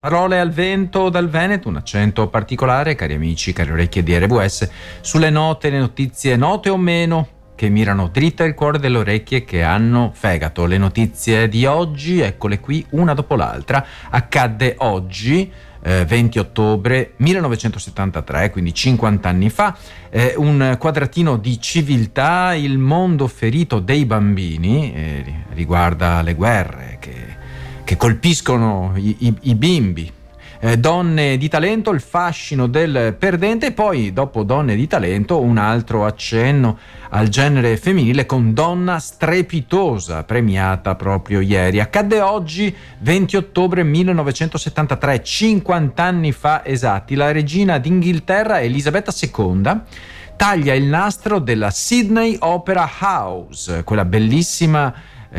Parole al vento dal Veneto, un accento particolare, cari amici, cari orecchie di RWS, sulle note, le notizie note o meno che mirano dritta il cuore delle orecchie che hanno fegato. Le notizie di oggi, eccole qui, una dopo l'altra. Accadde oggi, eh, 20 ottobre 1973, quindi 50 anni fa, eh, un quadratino di civiltà, il mondo ferito dei bambini, eh, riguarda le guerre che che colpiscono i, i, i bimbi. Eh, donne di talento, il fascino del perdente e poi dopo donne di talento un altro accenno al genere femminile con donna strepitosa premiata proprio ieri. Accadde oggi 20 ottobre 1973, 50 anni fa esatti, la regina d'Inghilterra Elisabetta II taglia il nastro della Sydney Opera House, quella bellissima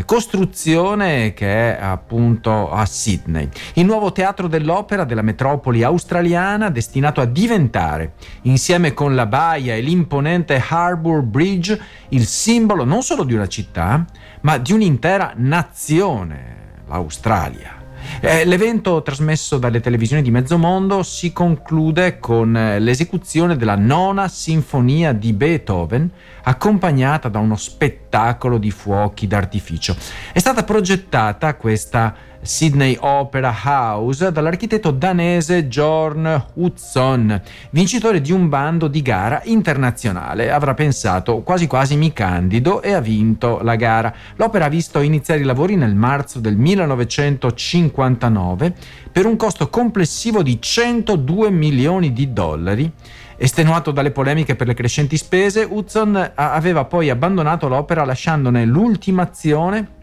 costruzione che è appunto a Sydney. Il nuovo teatro dell'opera della metropoli australiana destinato a diventare, insieme con la baia e l'imponente Harbour Bridge, il simbolo non solo di una città, ma di un'intera nazione, l'Australia. Eh, l'evento trasmesso dalle televisioni di mezzo mondo si conclude con eh, l'esecuzione della nona sinfonia di Beethoven, accompagnata da uno spettacolo di fuochi d'artificio. È stata progettata questa Sydney Opera House dall'architetto danese Jorn Hudson, vincitore di un bando di gara internazionale. Avrà pensato quasi quasi mi candido e ha vinto la gara. L'opera ha visto iniziare i lavori nel marzo del 1959 per un costo complessivo di 102 milioni di dollari. Estenuato dalle polemiche per le crescenti spese, Hudson aveva poi abbandonato l'opera lasciandone l'ultimazione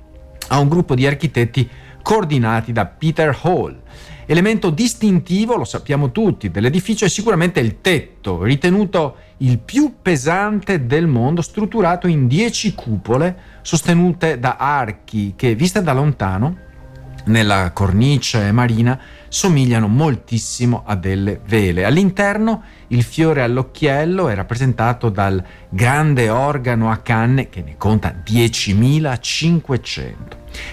a un gruppo di architetti coordinati da Peter Hall. Elemento distintivo, lo sappiamo tutti, dell'edificio è sicuramente il tetto, ritenuto il più pesante del mondo, strutturato in dieci cupole sostenute da archi che, viste da lontano, nella cornice marina, somigliano moltissimo a delle vele. All'interno il fiore all'occhiello è rappresentato dal grande organo a canne che ne conta 10.500.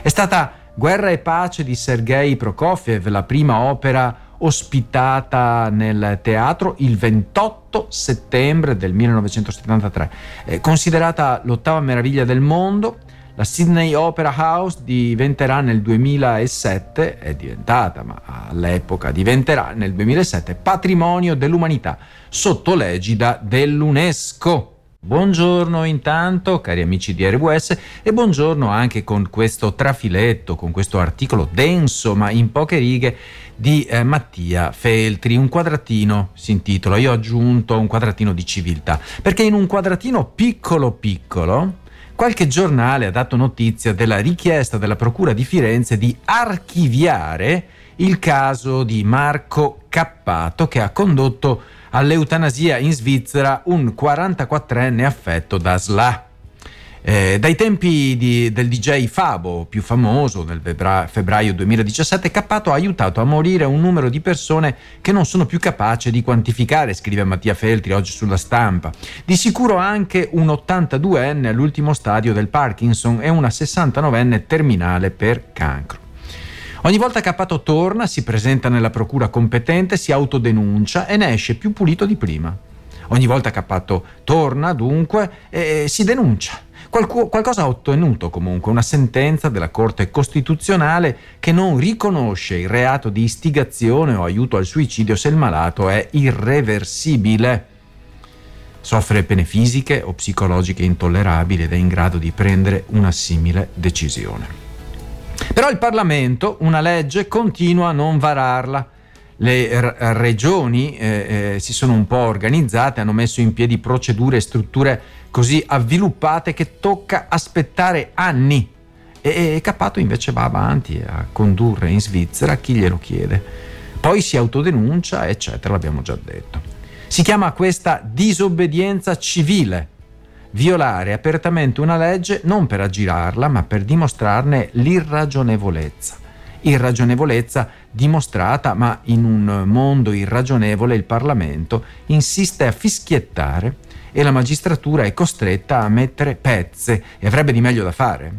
È stata Guerra e pace di Sergei Prokofiev, la prima opera ospitata nel teatro il 28 settembre del 1973. Eh, considerata l'ottava meraviglia del mondo, la Sydney Opera House diventerà nel 2007, è diventata, ma all'epoca diventerà nel 2007 patrimonio dell'umanità sotto l'egida dell'UNESCO. Buongiorno intanto cari amici di RWS e buongiorno anche con questo trafiletto, con questo articolo denso ma in poche righe di eh, Mattia Feltri, un quadratino si intitola, io ho aggiunto un quadratino di civiltà, perché in un quadratino piccolo piccolo qualche giornale ha dato notizia della richiesta della Procura di Firenze di archiviare il caso di Marco Cappato che ha condotto all'eutanasia in Svizzera un 44enne affetto da SLA. Eh, dai tempi di, del DJ Fabo, più famoso nel febbraio 2017, Cappato ha aiutato a morire un numero di persone che non sono più capace di quantificare, scrive Mattia Feltri oggi sulla stampa. Di sicuro anche un 82enne all'ultimo stadio del Parkinson e una 69enne terminale per cancro. Ogni volta che torna, si presenta nella procura competente, si autodenuncia e ne esce più pulito di prima. Ogni volta che torna, dunque, eh, si denuncia. Qualcu- qualcosa ha ottenuto comunque, una sentenza della Corte Costituzionale che non riconosce il reato di istigazione o aiuto al suicidio se il malato è irreversibile. Soffre pene fisiche o psicologiche intollerabili ed è in grado di prendere una simile decisione. Però il Parlamento una legge continua a non vararla. Le r- regioni eh, eh, si sono un po' organizzate, hanno messo in piedi procedure e strutture così avviluppate che tocca aspettare anni. E, e Cappato invece va avanti a condurre in Svizzera chi glielo chiede. Poi si autodenuncia, eccetera, l'abbiamo già detto. Si chiama questa disobbedienza civile violare apertamente una legge non per aggirarla, ma per dimostrarne l'irragionevolezza. Irragionevolezza dimostrata, ma in un mondo irragionevole il Parlamento insiste a fischiettare e la magistratura è costretta a mettere pezze e avrebbe di meglio da fare.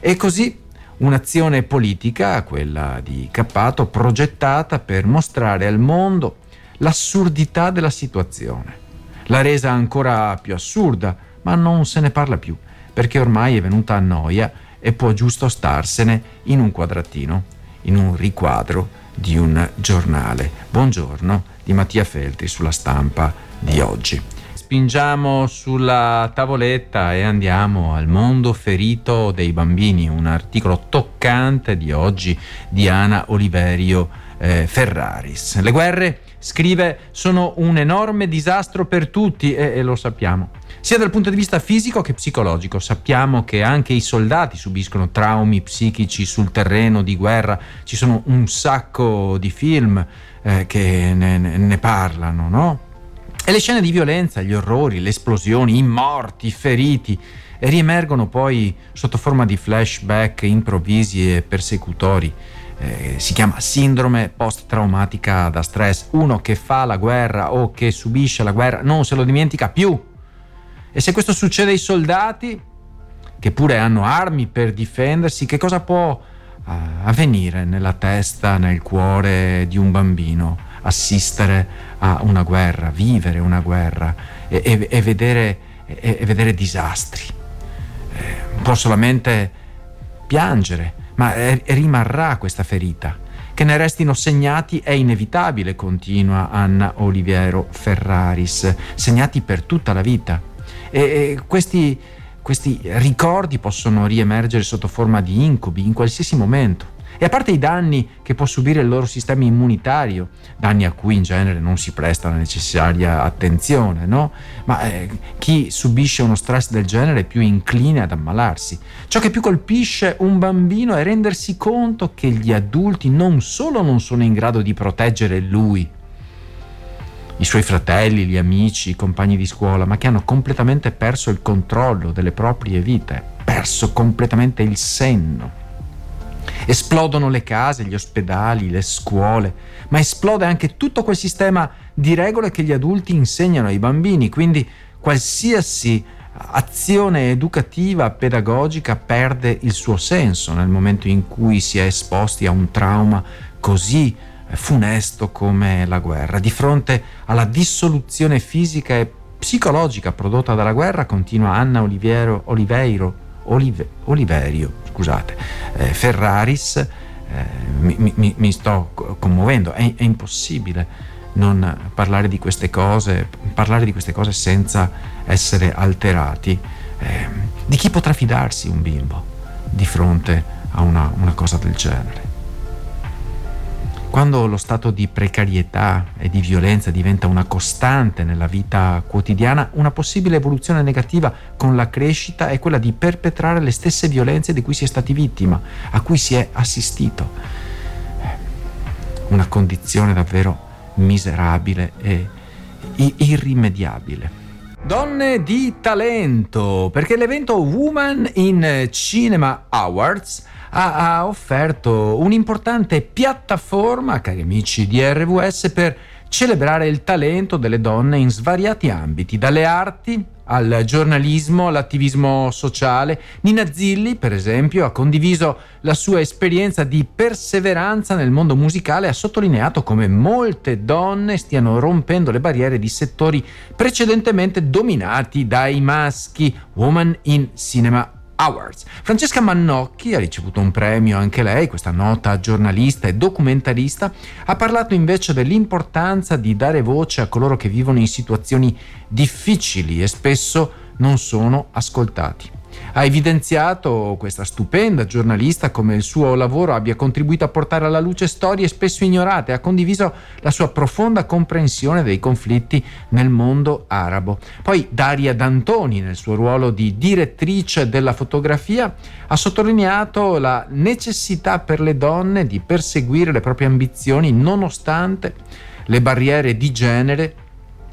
E così Un'azione politica, quella di Cappato, progettata per mostrare al mondo l'assurdità della situazione. L'ha resa ancora più assurda, ma non se ne parla più, perché ormai è venuta a noia e può giusto starsene in un quadratino, in un riquadro di un giornale. Buongiorno di Mattia Feltri sulla stampa di oggi. Spingiamo sulla tavoletta e andiamo al mondo ferito dei bambini, un articolo toccante di oggi di Ana Oliverio eh, Ferraris. Le guerre, scrive, sono un enorme disastro per tutti e, e lo sappiamo sia dal punto di vista fisico che psicologico. Sappiamo che anche i soldati subiscono traumi psichici sul terreno di guerra, ci sono un sacco di film eh, che ne, ne parlano, no? E le scene di violenza, gli orrori, le esplosioni, i morti, i feriti, riemergono poi sotto forma di flashback improvvisi e persecutori. Eh, si chiama sindrome post-traumatica da stress. Uno che fa la guerra o che subisce la guerra non se lo dimentica più e se questo succede ai soldati, che pure hanno armi per difendersi, che cosa può uh, avvenire nella testa, nel cuore di un bambino? Assistere a una guerra, vivere una guerra e, e, e, vedere, e vedere, disastri. Eh, può solamente piangere, ma eh, rimarrà questa ferita. Che ne restino segnati è inevitabile, continua Anna Oliviero Ferraris, segnati per tutta la vita. E, e questi, questi ricordi possono riemergere sotto forma di incubi in qualsiasi momento. E a parte i danni che può subire il loro sistema immunitario, danni a cui in genere non si presta la necessaria attenzione, no? Ma eh, chi subisce uno stress del genere è più incline ad ammalarsi. Ciò che più colpisce un bambino è rendersi conto che gli adulti non solo non sono in grado di proteggere lui, i suoi fratelli, gli amici, i compagni di scuola, ma che hanno completamente perso il controllo delle proprie vite, perso completamente il senno. Esplodono le case, gli ospedali, le scuole, ma esplode anche tutto quel sistema di regole che gli adulti insegnano ai bambini, quindi qualsiasi azione educativa, pedagogica perde il suo senso nel momento in cui si è esposti a un trauma così funesto come la guerra. Di fronte alla dissoluzione fisica e psicologica prodotta dalla guerra, continua Anna Oliviero, Oliveiro, Olive, Oliverio, scusate, eh, Ferraris, eh, mi, mi, mi, sto commuovendo, è, è, impossibile non parlare di queste cose, parlare di queste cose senza essere alterati. Eh, di chi potrà fidarsi un bimbo di fronte a una, una cosa del genere? Quando lo stato di precarietà e di violenza diventa una costante nella vita quotidiana, una possibile evoluzione negativa con la crescita è quella di perpetrare le stesse violenze di cui si è stati vittima, a cui si è assistito. Una condizione davvero miserabile e irrimediabile. Donne di talento, perché l'evento Woman in Cinema Awards ha, ha offerto un'importante piattaforma, cari amici di RWS, per celebrare il talento delle donne in svariati ambiti, dalle arti al giornalismo, all'attivismo sociale. Nina Zilli, per esempio, ha condiviso la sua esperienza di perseveranza nel mondo musicale e ha sottolineato come molte donne stiano rompendo le barriere di settori precedentemente dominati dai maschi. Woman in Cinema Awards. Francesca Mannocchi ha ricevuto un premio anche lei, questa nota giornalista e documentarista, ha parlato invece dell'importanza di dare voce a coloro che vivono in situazioni difficili e spesso non sono ascoltati. Ha evidenziato questa stupenda giornalista come il suo lavoro abbia contribuito a portare alla luce storie spesso ignorate, ha condiviso la sua profonda comprensione dei conflitti nel mondo arabo. Poi Daria D'Antoni, nel suo ruolo di direttrice della fotografia, ha sottolineato la necessità per le donne di perseguire le proprie ambizioni nonostante le barriere di genere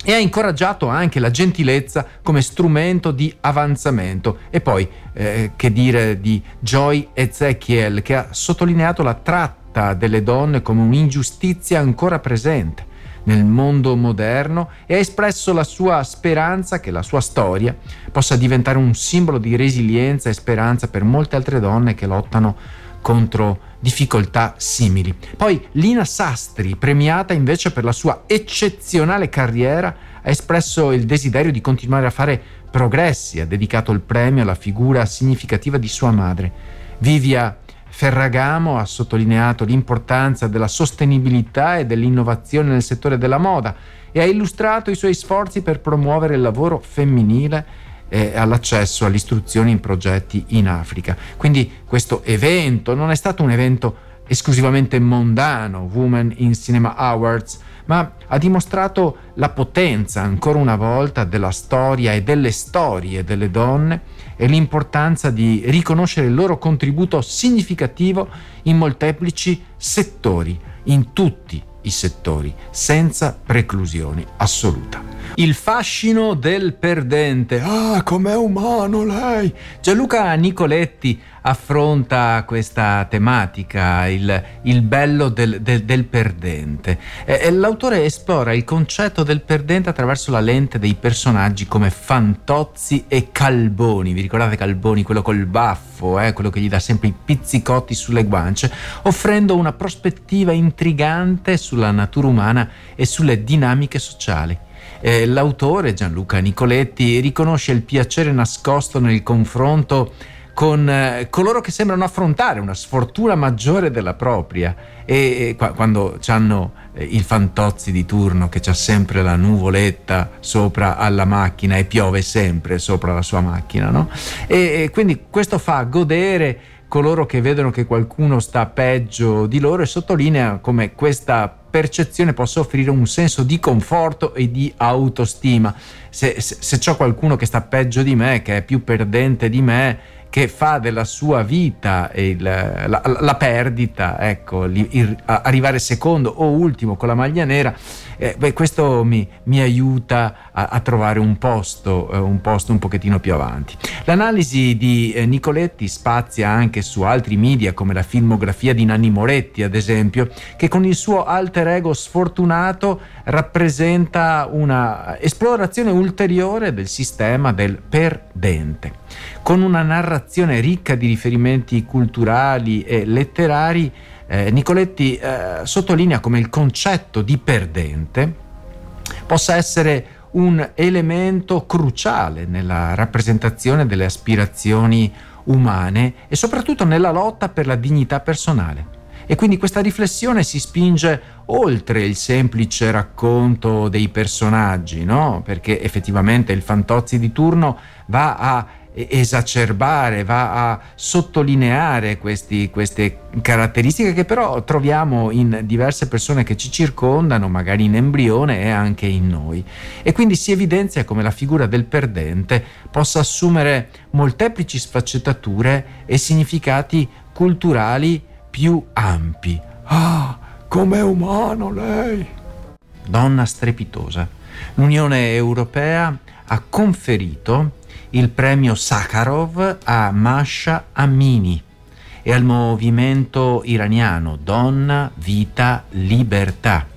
e ha incoraggiato anche la gentilezza come strumento di avanzamento. E poi, eh, che dire di Joy Ezekiel, che ha sottolineato la tratta delle donne come un'ingiustizia ancora presente nel mondo moderno e ha espresso la sua speranza che la sua storia possa diventare un simbolo di resilienza e speranza per molte altre donne che lottano contro difficoltà simili. Poi Lina Sastri, premiata invece per la sua eccezionale carriera, ha espresso il desiderio di continuare a fare progressi, ha dedicato il premio alla figura significativa di sua madre. Vivia Ferragamo ha sottolineato l'importanza della sostenibilità e dell'innovazione nel settore della moda e ha illustrato i suoi sforzi per promuovere il lavoro femminile e all'accesso all'istruzione in progetti in Africa. Quindi questo evento non è stato un evento esclusivamente mondano, Women in Cinema Awards, ma ha dimostrato la potenza ancora una volta della storia e delle storie delle donne e l'importanza di riconoscere il loro contributo significativo in molteplici settori, in tutti i settori, senza preclusione assoluta. Il fascino del perdente. Ah, com'è umano lei! Gianluca Nicoletti affronta questa tematica, il, il bello del, del, del perdente. E, e l'autore esplora il concetto del perdente attraverso la lente dei personaggi come Fantozzi e Calboni. Vi ricordate Calboni, quello col baffo, eh? quello che gli dà sempre i pizzicotti sulle guance, offrendo una prospettiva intrigante sulla natura umana e sulle dinamiche sociali. Eh, l'autore Gianluca Nicoletti riconosce il piacere nascosto nel confronto con eh, coloro che sembrano affrontare una sfortuna maggiore della propria e, qua, quando hanno eh, il fantozzi di turno che c'ha sempre la nuvoletta sopra alla macchina e piove sempre sopra la sua macchina, no? E, e quindi questo fa godere coloro che vedono che qualcuno sta peggio di loro e sottolinea come questa percezione possa offrire un senso di conforto e di autostima. Se, se, se c'è qualcuno che sta peggio di me, che è più perdente di me, che fa della sua vita il, la, la, perdita, ecco, il, arrivare secondo o ultimo con la maglia nera, eh, beh, questo mi, mi aiuta a, a, trovare un posto, eh, un posto un pochettino più avanti. L'analisi di eh, Nicoletti spazia anche su altri media come la filmografia di Nanni Moretti, ad esempio, che con il suo alter ego sfortunato rappresenta una esplorazione ulteriore del sistema del perdente con una narrazione ricca di riferimenti culturali e letterari, eh, Nicoletti eh, sottolinea come il concetto di perdente possa essere un elemento cruciale nella rappresentazione delle aspirazioni umane e soprattutto nella lotta per la dignità personale. E quindi questa riflessione si spinge oltre il semplice racconto dei personaggi, no? Perché effettivamente il Fantozzi di turno va a esacerbare, va a sottolineare questi, queste caratteristiche che però troviamo in diverse persone che ci circondano, magari in embrione e anche in noi. E quindi si evidenzia come la figura del perdente possa assumere molteplici sfaccettature e significati culturali più ampi. Ah, com'è umano lei! Donna strepitosa. L'Unione Europea ha conferito il premio Sakharov a Masha Amini e al movimento iraniano Donna, Vita, Libertà.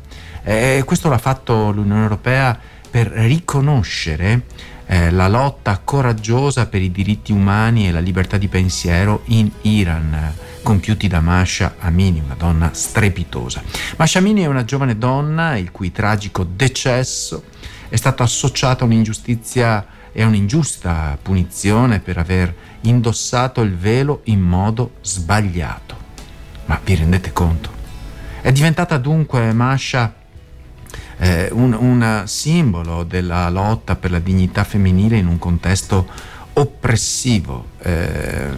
Eh, questo l'ha fatto l'Unione Europea per riconoscere eh, la lotta coraggiosa per i diritti umani e la libertà di pensiero in Iran, compiuti da Masha Amini, una donna strepitosa. Masha Amini è una giovane donna il cui tragico decesso è stato associato a un'ingiustizia è un'ingiusta punizione per aver indossato il velo in modo sbagliato. Ma vi rendete conto? È diventata dunque Masha eh, un, un simbolo della lotta per la dignità femminile in un contesto oppressivo. Eh,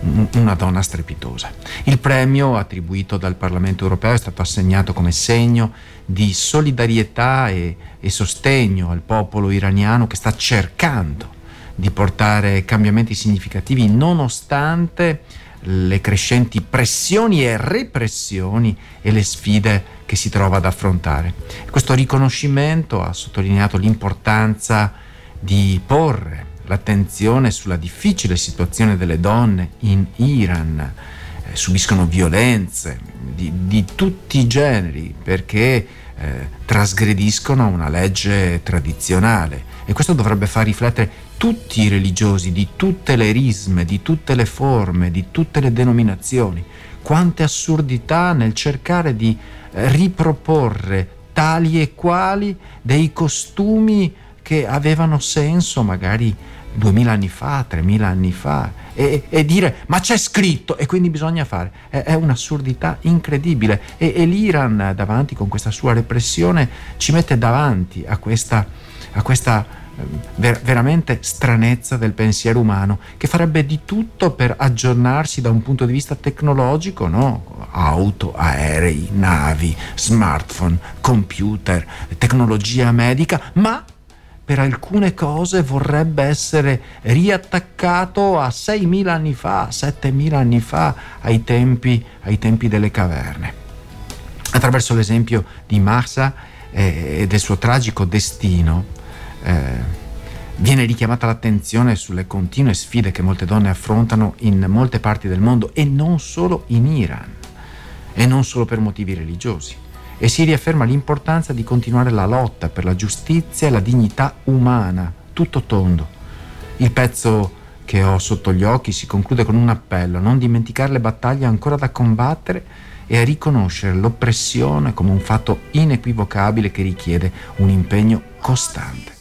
una donna strepitosa. Il premio attribuito dal Parlamento europeo è stato assegnato come segno di solidarietà e, e sostegno al popolo iraniano che sta cercando di portare cambiamenti significativi nonostante le crescenti pressioni e repressioni e le sfide che si trova ad affrontare. Questo riconoscimento ha sottolineato l'importanza di porre l'attenzione sulla difficile situazione delle donne in Iran, eh, subiscono violenze di, di, tutti i generi perché eh, trasgrediscono una legge tradizionale e questo dovrebbe far riflettere tutti i religiosi, di tutte le risme, di tutte le forme, di tutte le denominazioni. Quante assurdità nel cercare di eh, riproporre tali e quali dei costumi che avevano senso magari duemila anni fa, tremila anni fa, e, e, dire ma c'è scritto e quindi bisogna fare. È, è un'assurdità incredibile e, e, l'Iran davanti con questa sua repressione ci mette davanti a questa, a questa ehm, ver- veramente stranezza del pensiero umano che farebbe di tutto per aggiornarsi da un punto di vista tecnologico, no? auto, aerei, navi, smartphone, computer, tecnologia medica, ma per alcune cose vorrebbe essere riattaccato a 6.000 anni fa, 7.000 anni fa, ai tempi, ai tempi delle caverne. Attraverso l'esempio di Massa eh, e del suo tragico destino, eh, viene richiamata l'attenzione sulle continue sfide che molte donne affrontano in molte parti del mondo e non solo in Iran, e non solo per motivi religiosi e si riafferma l'importanza di continuare la lotta per la giustizia e la dignità umana, tutto tondo. Il pezzo che ho sotto gli occhi si conclude con un appello a non dimenticare le battaglie ancora da combattere e a riconoscere l'oppressione come un fatto inequivocabile che richiede un impegno costante.